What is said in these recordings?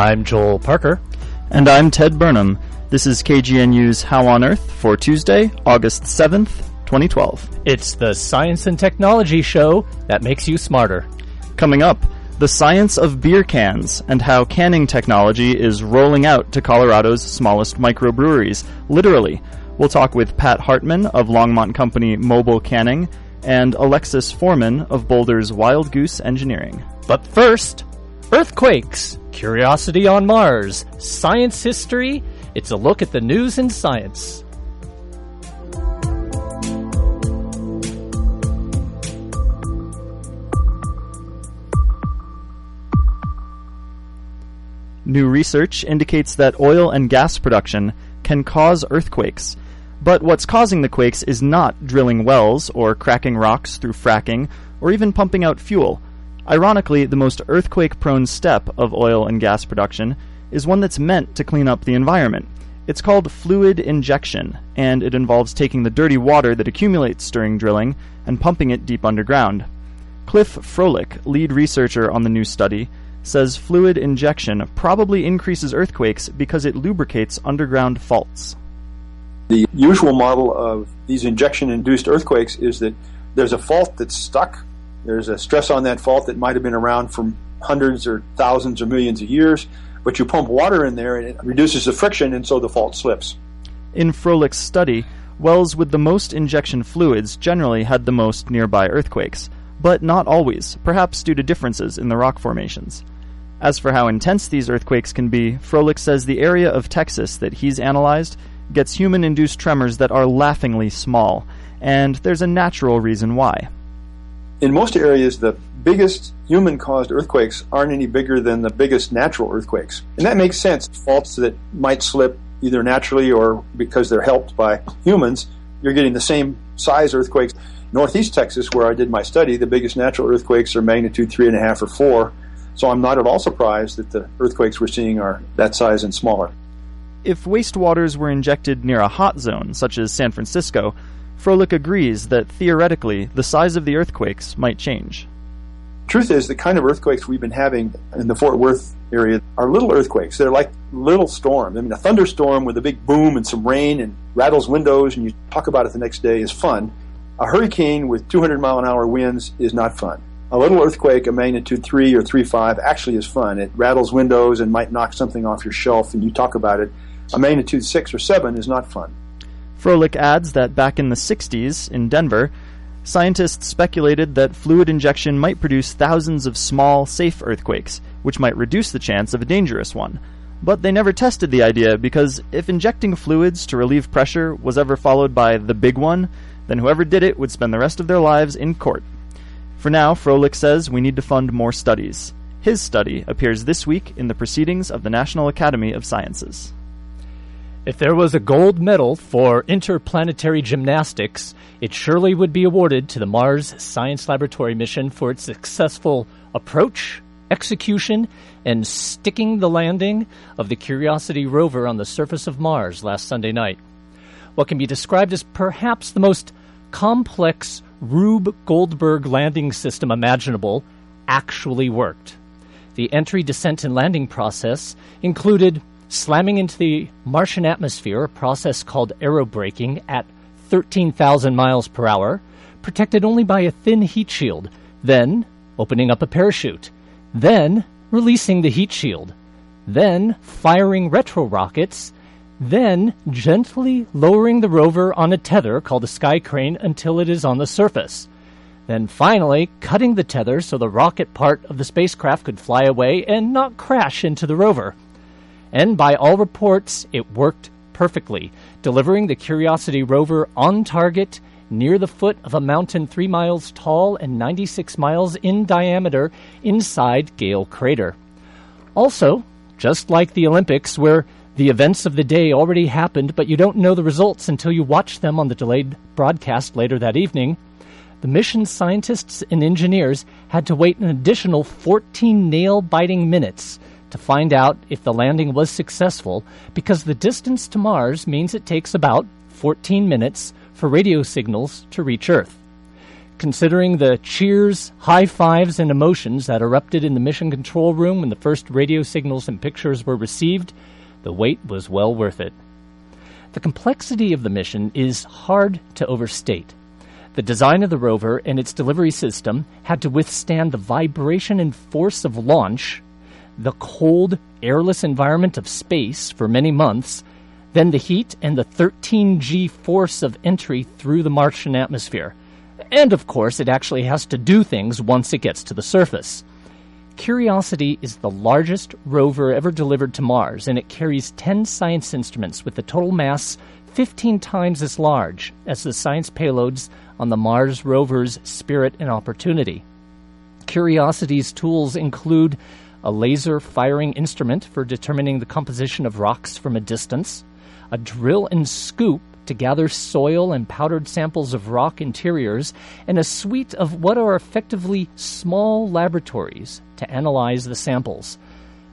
I'm Joel Parker. And I'm Ted Burnham. This is KGNU's How on Earth for Tuesday, August 7th, 2012. It's the science and technology show that makes you smarter. Coming up, the science of beer cans and how canning technology is rolling out to Colorado's smallest microbreweries, literally. We'll talk with Pat Hartman of Longmont Company Mobile Canning and Alexis Foreman of Boulder's Wild Goose Engineering. But first, earthquakes, curiosity on Mars, science history. It's a look at the news in science. New research indicates that oil and gas production can cause earthquakes. But what's causing the quakes is not drilling wells or cracking rocks through fracking or even pumping out fuel. Ironically, the most earthquake prone step of oil and gas production is one that's meant to clean up the environment. It's called fluid injection, and it involves taking the dirty water that accumulates during drilling and pumping it deep underground. Cliff Frohlich, lead researcher on the new study, says fluid injection probably increases earthquakes because it lubricates underground faults. The usual model of these injection induced earthquakes is that there's a fault that's stuck, there's a stress on that fault that might have been around for hundreds or thousands or millions of years, but you pump water in there and it reduces the friction and so the fault slips. In Frohlich's study, wells with the most injection fluids generally had the most nearby earthquakes, but not always, perhaps due to differences in the rock formations. As for how intense these earthquakes can be, Frohlich says the area of Texas that he's analyzed gets human induced tremors that are laughingly small, and there's a natural reason why. In most areas, the biggest human caused earthquakes aren't any bigger than the biggest natural earthquakes. And that makes sense. Faults that might slip either naturally or because they're helped by humans, you're getting the same size earthquakes. Northeast Texas, where I did my study, the biggest natural earthquakes are magnitude three and a half or four. So I'm not at all surprised that the earthquakes we're seeing are that size and smaller. If wastewaters were injected near a hot zone, such as San Francisco, Frohlich agrees that theoretically the size of the earthquakes might change. Truth is, the kind of earthquakes we've been having in the Fort Worth area are little earthquakes. They're like little storms. I mean, a thunderstorm with a big boom and some rain and rattles windows, and you talk about it the next day is fun. A hurricane with 200 mile an hour winds is not fun. A little earthquake, a magnitude 3 or 3.5, actually is fun. It rattles windows and might knock something off your shelf, and you talk about it a magnitude 6 or 7 is not fun. Frohlich adds that back in the 60s in Denver, scientists speculated that fluid injection might produce thousands of small, safe earthquakes, which might reduce the chance of a dangerous one. But they never tested the idea because if injecting fluids to relieve pressure was ever followed by the big one, then whoever did it would spend the rest of their lives in court. For now, Frohlich says we need to fund more studies. His study appears this week in the Proceedings of the National Academy of Sciences. If there was a gold medal for interplanetary gymnastics, it surely would be awarded to the Mars Science Laboratory mission for its successful approach, execution, and sticking the landing of the Curiosity rover on the surface of Mars last Sunday night. What can be described as perhaps the most complex Rube Goldberg landing system imaginable actually worked. The entry, descent, and landing process included slamming into the Martian atmosphere, a process called aerobraking, at 13,000 miles per hour, protected only by a thin heat shield, then opening up a parachute, then releasing the heat shield, then firing retro rockets, then gently lowering the rover on a tether called a sky crane until it is on the surface. Then finally, cutting the tether so the rocket part of the spacecraft could fly away and not crash into the rover and by all reports, it worked perfectly, delivering the Curiosity rover on target near the foot of a mountain three miles tall and 96 miles in diameter inside Gale Crater. Also, just like the Olympics, where the events of the day already happened, but you don't know the results until you watch them on the delayed broadcast later that evening, the mission scientists and engineers had to wait an additional 14 nail biting minutes to find out if the landing was successful because the distance to Mars means it takes about 14 minutes for radio signals to reach Earth. considering the cheers, high fives, and emotions that erupted in the mission control room when the first radio signals and pictures were received, the wait was well worth it. The complexity of the mission is hard to overstate. The design of the rover and its delivery system had to withstand the vibration and force of launch, the cold, airless environment of space for many months, then the heat and the 13G force of entry through the Martian atmosphere. And of course, it actually has to do things once it gets to the surface. Curiosity is the largest rover ever delivered to Mars, and it carries 10 science instruments with a total mass 15 times as large as the science payloads on the Mars rover's Spirit and Opportunity. Curiosity's tools include a laser firing instrument for determining the composition of rocks from a distance, a drill and scoop to gather soil and powdered samples of rock interiors, and a suite of what are effectively small laboratories to analyze the samples.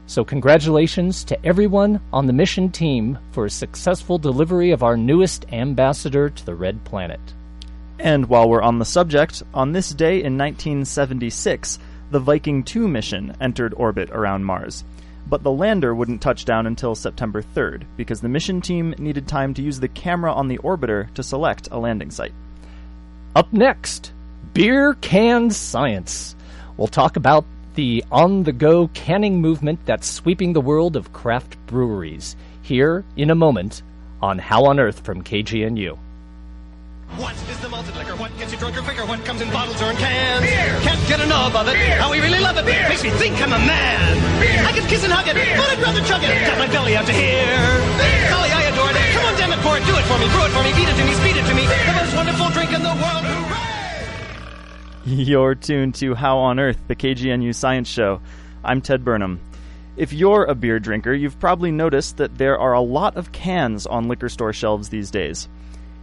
So, congratulations to everyone on the mission team for a successful delivery of our newest ambassador to the Red Planet. And while we're on the subject, on this day in 1976, the Viking 2 mission entered orbit around Mars but the lander wouldn't touch down until September 3rd because the mission team needed time to use the camera on the orbiter to select a landing site. Up next, beer can science. We'll talk about the on the go canning movement that's sweeping the world of craft breweries. Here in a moment on How on Earth from KGNU. What is the malted liquor? What gets you drunker quicker? What comes in bottles or in cans? Beer. Can't get enough of it. Beer. How we really love it. Beer. Makes me think I'm a man. Beer. I could kiss and hug it, Beer. but I'd rather chug it. Got my belly out to here. Beer. Golly, I adore it. Come on, damn it, pour it. Do it for me. Brew it for me. Beat it to me. Speed it to me. The most wonderful drink in the world. Hooray! You're tuned to How on Earth, the KGNU Science Show. I'm Ted Burnham. If you're a beer drinker, you've probably noticed that there are a lot of cans on liquor store shelves these days.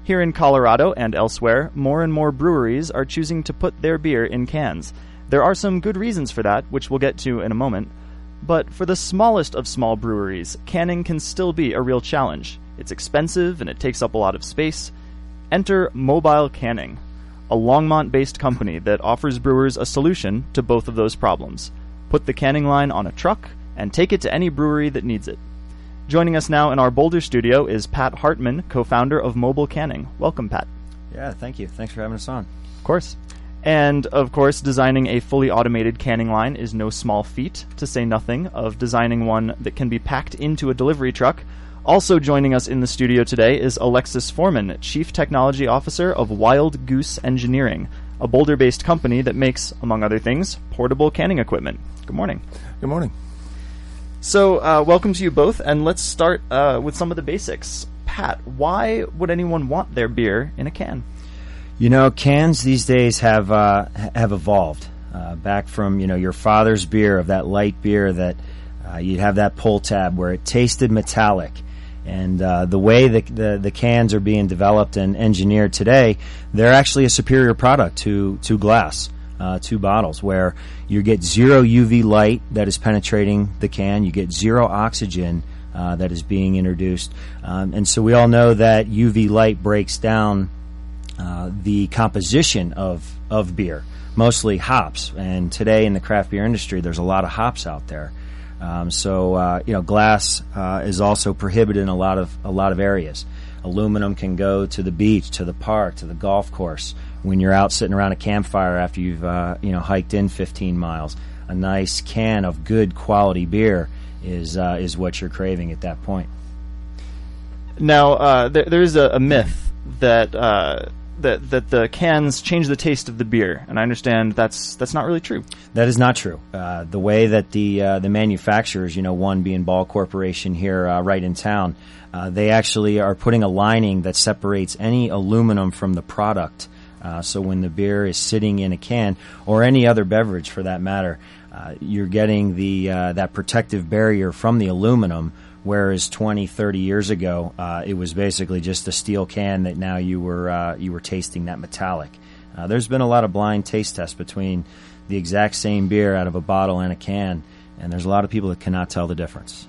Here in Colorado and elsewhere, more and more breweries are choosing to put their beer in cans. There are some good reasons for that, which we'll get to in a moment. But for the smallest of small breweries, canning can still be a real challenge. It's expensive and it takes up a lot of space. Enter Mobile Canning, a Longmont based company that offers brewers a solution to both of those problems. Put the canning line on a truck and take it to any brewery that needs it. Joining us now in our Boulder studio is Pat Hartman, co founder of Mobile Canning. Welcome, Pat. Yeah, thank you. Thanks for having us on. Of course. And of course, designing a fully automated canning line is no small feat, to say nothing of designing one that can be packed into a delivery truck. Also joining us in the studio today is Alexis Foreman, Chief Technology Officer of Wild Goose Engineering, a Boulder based company that makes, among other things, portable canning equipment. Good morning. Good morning. So, uh, welcome to you both, and let's start uh, with some of the basics. Pat, why would anyone want their beer in a can? You know, cans these days have uh, have evolved. Uh, back from you know your father's beer of that light beer that uh, you'd have that pull tab where it tasted metallic, and uh, the way the, the, the cans are being developed and engineered today, they're actually a superior product to to glass uh, two bottles where you get zero UV light that is penetrating the can, you get zero oxygen uh, that is being introduced, um, and so we all know that UV light breaks down uh, the composition of of beer, mostly hops. And today in the craft beer industry, there's a lot of hops out there. Um, so uh, you know, glass uh, is also prohibited in a lot of a lot of areas. Aluminum can go to the beach, to the park, to the golf course when you're out sitting around a campfire after you've uh, you know hiked in 15 miles. A nice can of good quality beer is uh, is what you're craving at that point. Now, uh, there, there is a, a myth that uh, that that the cans change the taste of the beer, and I understand that's that's not really true. That is not true. Uh, the way that the uh, the manufacturers, you know, one being Ball Corporation here uh, right in town, uh, they actually are putting a lining that separates any aluminum from the product. Uh, so when the beer is sitting in a can, or any other beverage for that matter, uh, you're getting the that protective barrier from the aluminum whereas 20, 30 years ago, uh, it was basically just a steel can that now you were uh, you were tasting that metallic. Uh, there's been a lot of blind taste tests between the exact same beer out of a bottle and a can, and there's a lot of people that cannot tell the difference.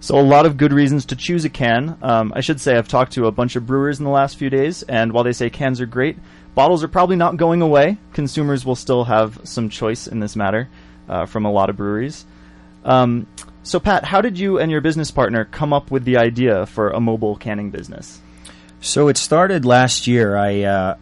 So a lot of good reasons to choose a can. Um, I should say I've talked to a bunch of brewers in the last few days, and while they say cans are great, bottles are probably not going away. Consumers will still have some choice in this matter uh, from a lot of breweries. Um, so Pat, how did you and your business partner come up with the idea for a mobile canning business? So it started last year. I uh,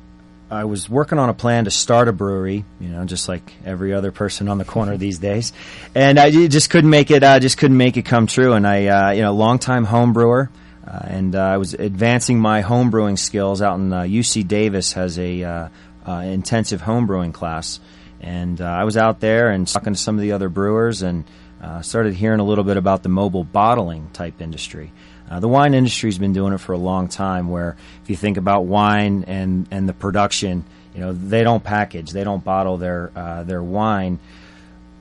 I was working on a plan to start a brewery, you know, just like every other person on the corner these days, and I just couldn't make it. I just couldn't make it come true. And I, uh, you know, longtime home brewer, uh, and uh, I was advancing my home brewing skills out in UC uh, Davis has a uh, uh, intensive home brewing class, and I was out there and talking to some of the other brewers and started hearing a little bit about the mobile bottling type industry. Uh, the wine industry's been doing it for a long time. Where if you think about wine and and the production, you know they don't package, they don't bottle their uh, their wine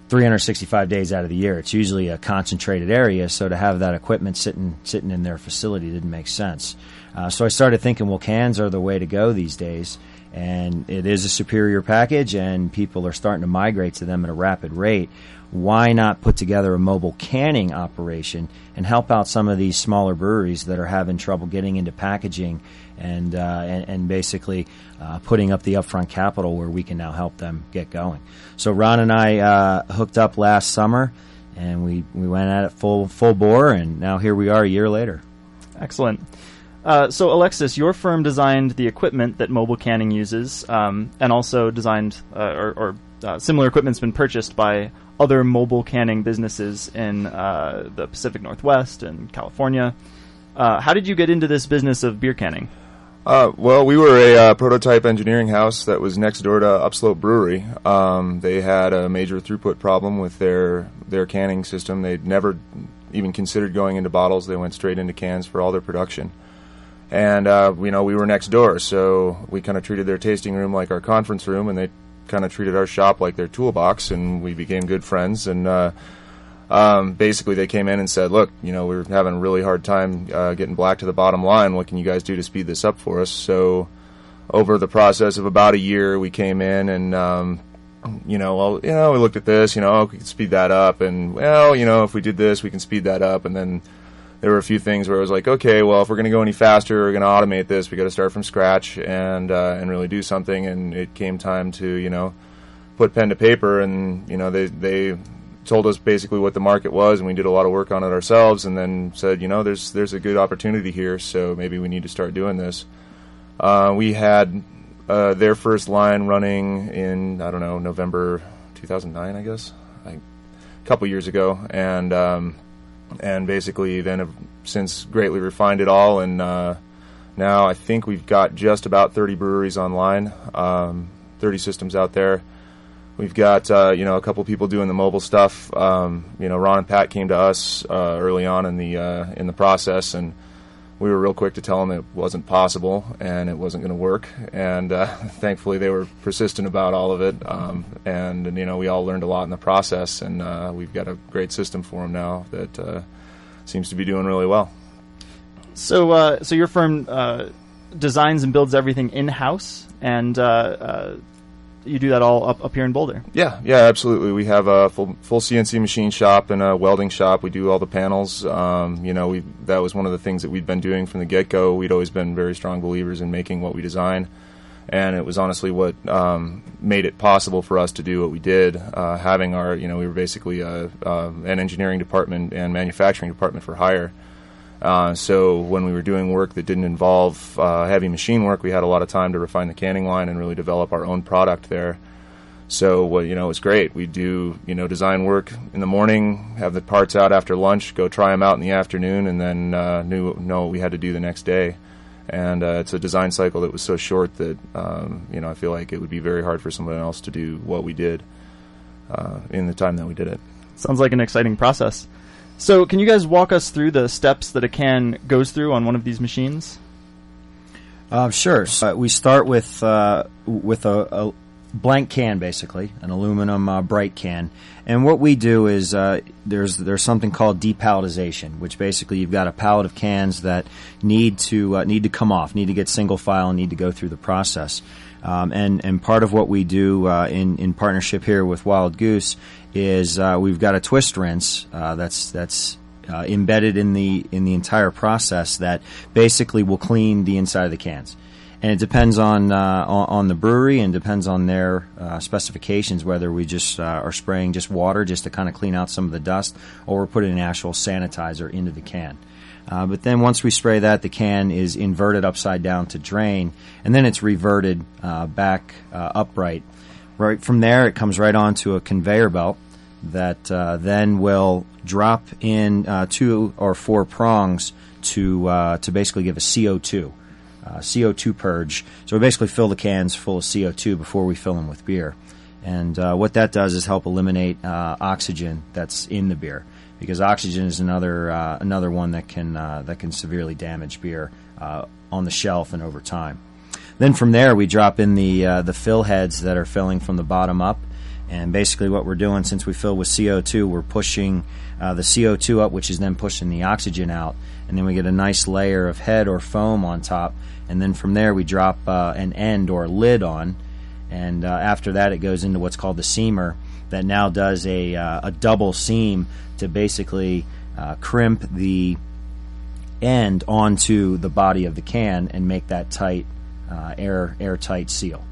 365 days out of the year. It's usually a concentrated area, so to have that equipment sitting sitting in their facility didn't make sense. Uh, so I started thinking, well, cans are the way to go these days, and it is a superior package, and people are starting to migrate to them at a rapid rate why not put together a mobile canning operation and help out some of these smaller breweries that are having trouble getting into packaging and uh, and, and, basically uh, putting up the upfront capital where we can now help them get going. So Ron and I uh, hooked up last summer, and we, we went at it full full bore, and now here we are a year later. Excellent. Uh, so Alexis, your firm designed the equipment that mobile canning uses, um, and also designed uh, or, or uh, similar equipment's been purchased by other mobile canning businesses in uh, the Pacific Northwest and California. Uh, how did you get into this business of beer canning? Uh, well, we were a uh, prototype engineering house that was next door to Upslope Brewery. Um, they had a major throughput problem with their their canning system. They'd never even considered going into bottles. They went straight into cans for all their production. And uh, you know, we were next door, so we kind of treated their tasting room like our conference room, and they kind of treated our shop like their toolbox, and we became good friends. And uh, um, basically, they came in and said, "Look, you know, we're having a really hard time uh, getting black to the bottom line. What can you guys do to speed this up for us?" So, over the process of about a year, we came in and. Um, you know, well, you know, we looked at this, you know, oh, we can speed that up, and well, you know, if we did this, we can speed that up, and then there were a few things where I was like, okay, well, if we're going to go any faster, we're going to automate this. We got to start from scratch and uh, and really do something. And it came time to you know put pen to paper, and you know they they told us basically what the market was, and we did a lot of work on it ourselves, and then said, you know, there's there's a good opportunity here, so maybe we need to start doing this. Uh, we had uh, their first line running in I don't know November 2009, I guess, a couple years ago, and um, and basically then have since greatly refined it all. And uh, now I think we've got just about 30 breweries online, um, 30 systems out there. We've got uh, you know a couple people doing the mobile stuff. Um, you know, Ron and Pat came to us uh, early on in the uh, in the process and we were real quick to tell them it wasn't possible and it wasn't going to work. And uh, thankfully, they were persistent about all of it. Um, and, and, you know, we all learned a lot in the process, and uh, we've got a great system for them now that uh, seems to be doing really well. So, uh, so your firm uh, designs and builds everything in house, and uh, you do that all up, up here in Boulder. Yeah, yeah, absolutely. We have a full full CNC machine shop and a welding shop. We do all the panels. Um, you know, we that was one of the things that we'd been doing from the get go. We'd always been very strong believers in making what we design, and it was honestly what um, made it possible for us to do what we did. Uh, having our, you know, we were basically a, uh, an engineering department and manufacturing department for hire. Uh, so when we were doing work that didn't involve uh, heavy machine work, we had a lot of time to refine the canning line and really develop our own product there. So well, you know, it was great. We do you know design work in the morning, have the parts out after lunch, go try them out in the afternoon, and then uh, knew know what we had to do the next day. And uh, it's a design cycle that was so short that um, you know I feel like it would be very hard for someone else to do what we did uh, in the time that we did it. Sounds like an exciting process. So, can you guys walk us through the steps that a can goes through on one of these machines? Uh, sure. So, uh, we start with uh, with a, a, blank can, basically, an aluminum uh, bright can. And what we do is uh, there's there's something called depalletization, which basically you've got a pallet of cans that need to uh, need to come off, need to get single file, and need to go through the process. Um, and and part of what we do in in partnership here with Wild Goose is uh, we've got a twist rinse uh, that's that's uh, embedded in the in the entire process that basically will clean the inside of the cans. And it depends on uh, on, the brewery and depends on their uh, specifications whether we just uh, are spraying just water just to kind of clean out some of the dust, or we're putting an actual sanitizer into the can. But then once we spray that, the can is inverted upside down to drain, and then it's reverted back upright. Right from there, it comes right onto a conveyor belt that uh, then will drop in uh, two or four prongs to uh, to basically give a CO2 CO2 purge. So we basically fill the cans full of CO2 before we fill them with beer. And what that does is help eliminate oxygen that's in the beer because oxygen is another uh, another one that can uh, that can severely damage beer uh, on the shelf and over time. Then from there we drop in the uh, the fill heads that are filling from the bottom up, and basically what we're doing since we fill with CO2, we're pushing uh, the CO2 up, which is then pushing the oxygen out, and then we get a nice layer of head or foam on top, and then from there we drop uh, an end or lid on, and after that it goes into what's called the seamer that now does a, uh, a double seam to basically uh, crimp the end onto the body of the can and make that tight, uh, air airtight seal.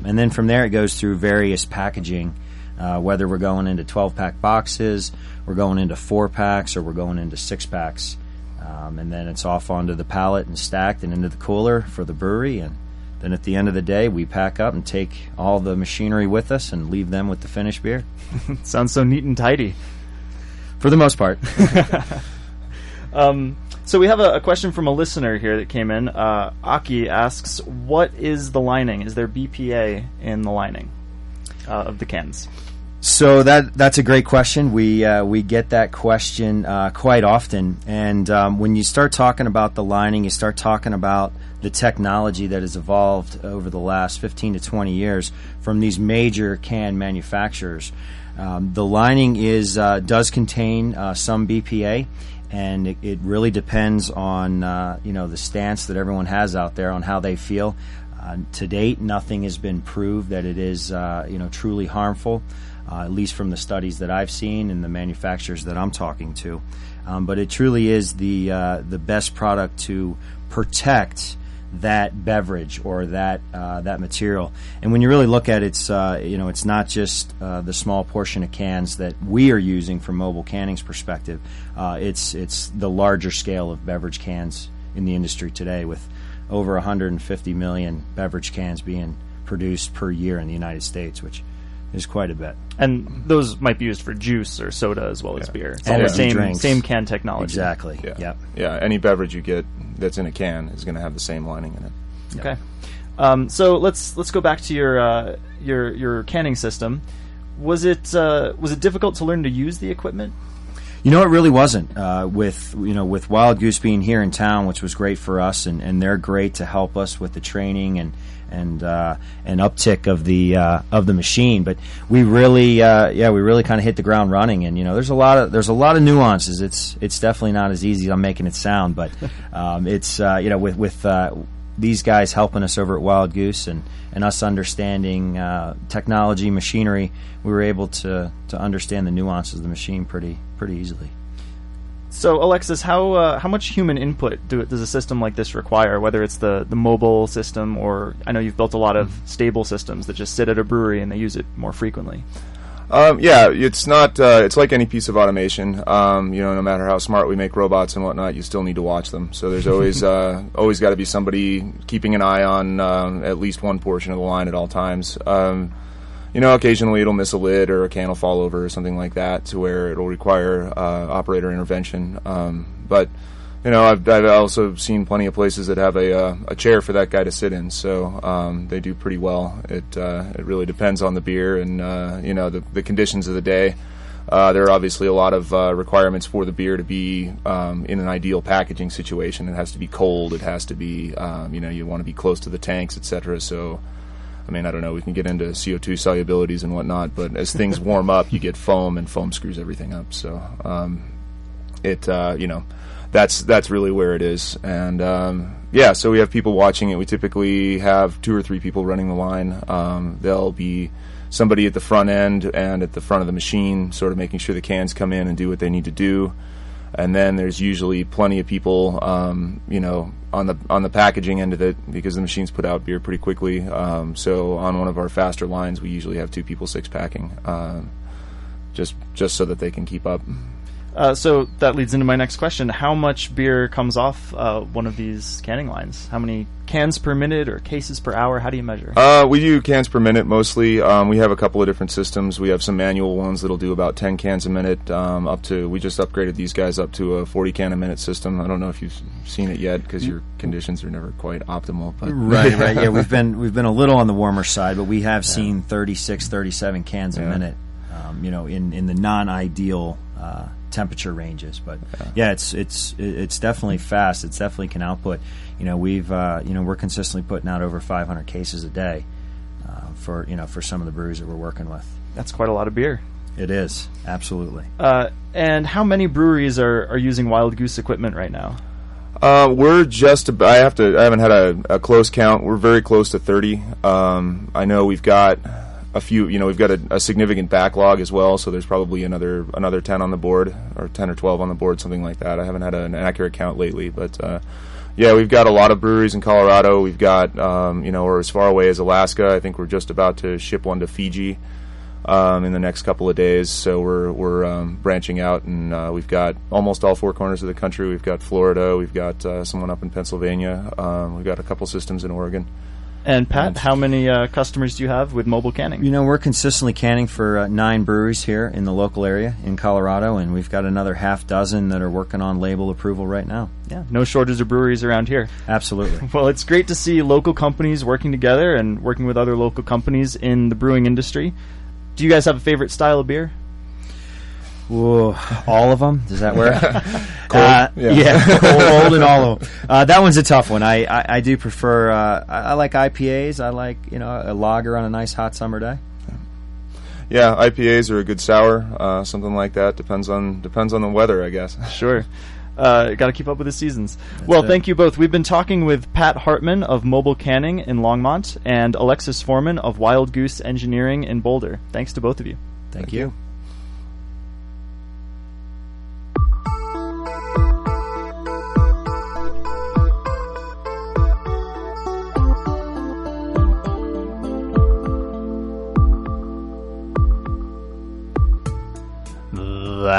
Um, and then from there, it goes through various packaging. Uh, whether we're going into 12 pack boxes, we're going into four packs, or we're going into six packs. Um, and then it's off onto the pallet and stacked and into the cooler for the brewery. And then at the end of the day, we pack up and take all the machinery with us and leave them with the finished beer. Sounds so neat and tidy. For the most part. um, so we have a, a, question from a listener here that came in. Uh, Aki asks, "What is the lining? Is there BPA in the lining uh, of the cans?" So that that's a great question. We uh, we get that question uh, quite often, and um, when you start talking about the lining, you start talking about the technology that has evolved over the last 15 to 20 years from these major can manufacturers. Um, the lining is uh, does contain uh, some BPA, and it, it, really depends on uh, you know the stance that everyone has out there on how they feel. Uh, to date, nothing has been proved that it is uh, you know truly harmful uh, at least from the studies that I've seen and the manufacturers that I'm talking to. Um, but it truly is the uh, the best product to protect that beverage or that uh, that material. And when you really look at it, it's uh, you know it's not just uh, the small portion of cans that we are using from mobile canning's perspective. Uh, it's it's the larger scale of beverage cans in the industry today, with over 150 million beverage cans being produced per year in the United States, which is quite a bit. And those might be used for juice or soda as well yeah. as beer. It's all the same drinks. same can technology. Exactly. Yeah. Yep. Yeah. Any beverage you get that's in a can is going to have the same lining in it. Yep. Okay. Um, so let's let's go back to your uh, your your canning system. Was it uh, was it difficult to learn to use the equipment? You know, it really wasn't. Uh, with you know, with Wild Goose being here in town, which was great for us, and, and they're great to help us with the training and and uh, an uptick of the uh, of the machine. But we really, uh, yeah, we really kind of hit the ground running. And you know, there's a lot of there's a lot of nuances. It's it's definitely not as easy as I'm making it sound, but um, it's uh, you know with with uh, these guys helping us over at Wild Goose and, and us understanding uh, technology, machinery, we were able to to understand the nuances of the machine pretty pretty easily. So, Alexis, how uh, how much human input do, does a system like this require? Whether it's the, the mobile system, or I know you've built a lot of mm-hmm. stable systems that just sit at a brewery and they use it more frequently. Um, yeah, it's not. Uh, it's like any piece of automation. Um, you know, no matter how smart we make robots and whatnot, you still need to watch them. So there's always uh, always got to be somebody keeping an eye on uh, at least one portion of the line at all times. Um, you know, occasionally it'll miss a lid or a can will fall over or something like that to where it'll require uh, operator intervention. Um, but you know, I've, I've also seen plenty of places that have a uh, a chair for that guy to sit in, so um, they do pretty well. It uh, it really depends on the beer and uh, you know the the conditions of the day. Uh, there are obviously a lot of uh, requirements for the beer to be um, in an ideal packaging situation. It has to be cold. It has to be, um, you know, you want to be close to the tanks, etc. So I mean, I don't know. We can get into CO2 solubilities and whatnot, but as things warm up, you get foam, and foam screws everything up. So um, it, uh, you know, that's that's really where it is. And um, yeah, so we have people watching it. We typically have two or three people running the line. Um, they'll be somebody at the front end and at the front of the machine, sort of making sure the cans come in and do what they need to do. and then there's usually plenty of people, um, you know, on the on the packaging end of it because the machines put out beer pretty quickly. Um, so on one of our faster lines, we usually have two people six packing, um, just just so that they can keep up. Uh, so that leads into my next question: How much beer comes off uh, one of these canning lines? How many cans per minute or cases per hour? How do you measure? Uh, we do cans per minute mostly. Um, we have a couple of different systems. We have some manual ones that'll do about 10 cans a minute. Um, up to we just upgraded these guys up to a 40 can a minute system. I don't know if you've seen it yet because your conditions are never quite optimal. But Right, right. Yeah, we've been we've been a little on the warmer side, but we have seen 36, 37 cans a minute. Um, you know, in in the non-ideal uh, temperature ranges, but yeah. it's it's it's definitely fast. It's definitely can output. You know, we've uh, you know we're consistently putting out over 500 cases a day uh, for you know for some of the breweries that we're working with. That's quite a lot of beer. It is absolutely. Uh, and how many breweries are, are using Wild Goose equipment right now? Uh, we're just. ab- I have to. I haven't had a, a close count. We're very close to thirty. Um, I know we've got a few. You know, we've got a, a significant backlog as well. So there's probably another another ten on the board, or ten or twelve on the board, something like that. I haven't had an accurate count lately, but uh, yeah, we've got a lot of breweries in Colorado. We've got um, you know, we're as far away as Alaska. I think we're just about to ship one to Fiji um, in the next couple of days. So we're we're um, branching out, and uh, we've got almost all four corners of the country. We've got Florida, we've got uh, someone up in Pennsylvania, um, we've got a couple systems in Oregon. And Pat, how many uh, customers do you have with mobile canning? You know, we're consistently canning for uh, nine breweries here in the local area in Colorado, and we've got another half dozen that are working on label approval right now. yeah, no shortage of breweries around here. Absolutely. Well, it's great to see local companies working together and working with other local companies in the brewing industry. Do you guys have a favorite style of beer? Whoa, all of them? Does that work? Uh, Yeah. yeah, cold, old and all of them. Uh, that one's a tough one. I, I, I do prefer. Uh, I, I like IPAs. I like you know a lager on a nice hot summer day. Yeah, IPAs are a good sour, uh, something like that. Depends on depends on the weather, I guess. Sure. Uh, Got to keep up with the seasons. well, it. thank you both. We've been talking with Pat Hartman of Mobile Canning in Longmont and Alexis Foreman of Wild Goose Engineering in Boulder. Thanks to both of you. Thank, you.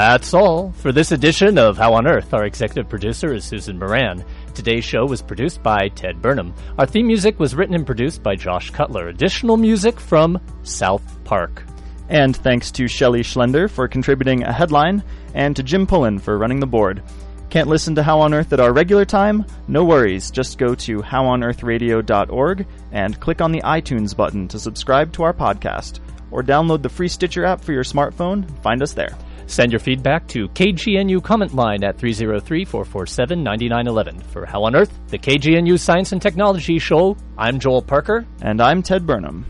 That's all for this edition of How on Earth. Our executive producer is Susan Moran. Today's show was produced by Ted Burnham. Our theme music was written and produced by Josh Cutler. Additional music from South Park. And thanks to Shelley Schlender for contributing a headline, and to Jim Pullen for running the board. Can't listen to How on Earth at our regular time? No worries. Just go to howonearthradio.org and click on the iTunes button to subscribe to our podcast. Or download the free Stitcher app for your smartphone. Find us there. Send your feedback to KGNU comment line at 303-447-9911. For How on Earth, the KGNU Science and Technology Show, I'm Joel Parker. And I'm Ted Burnham.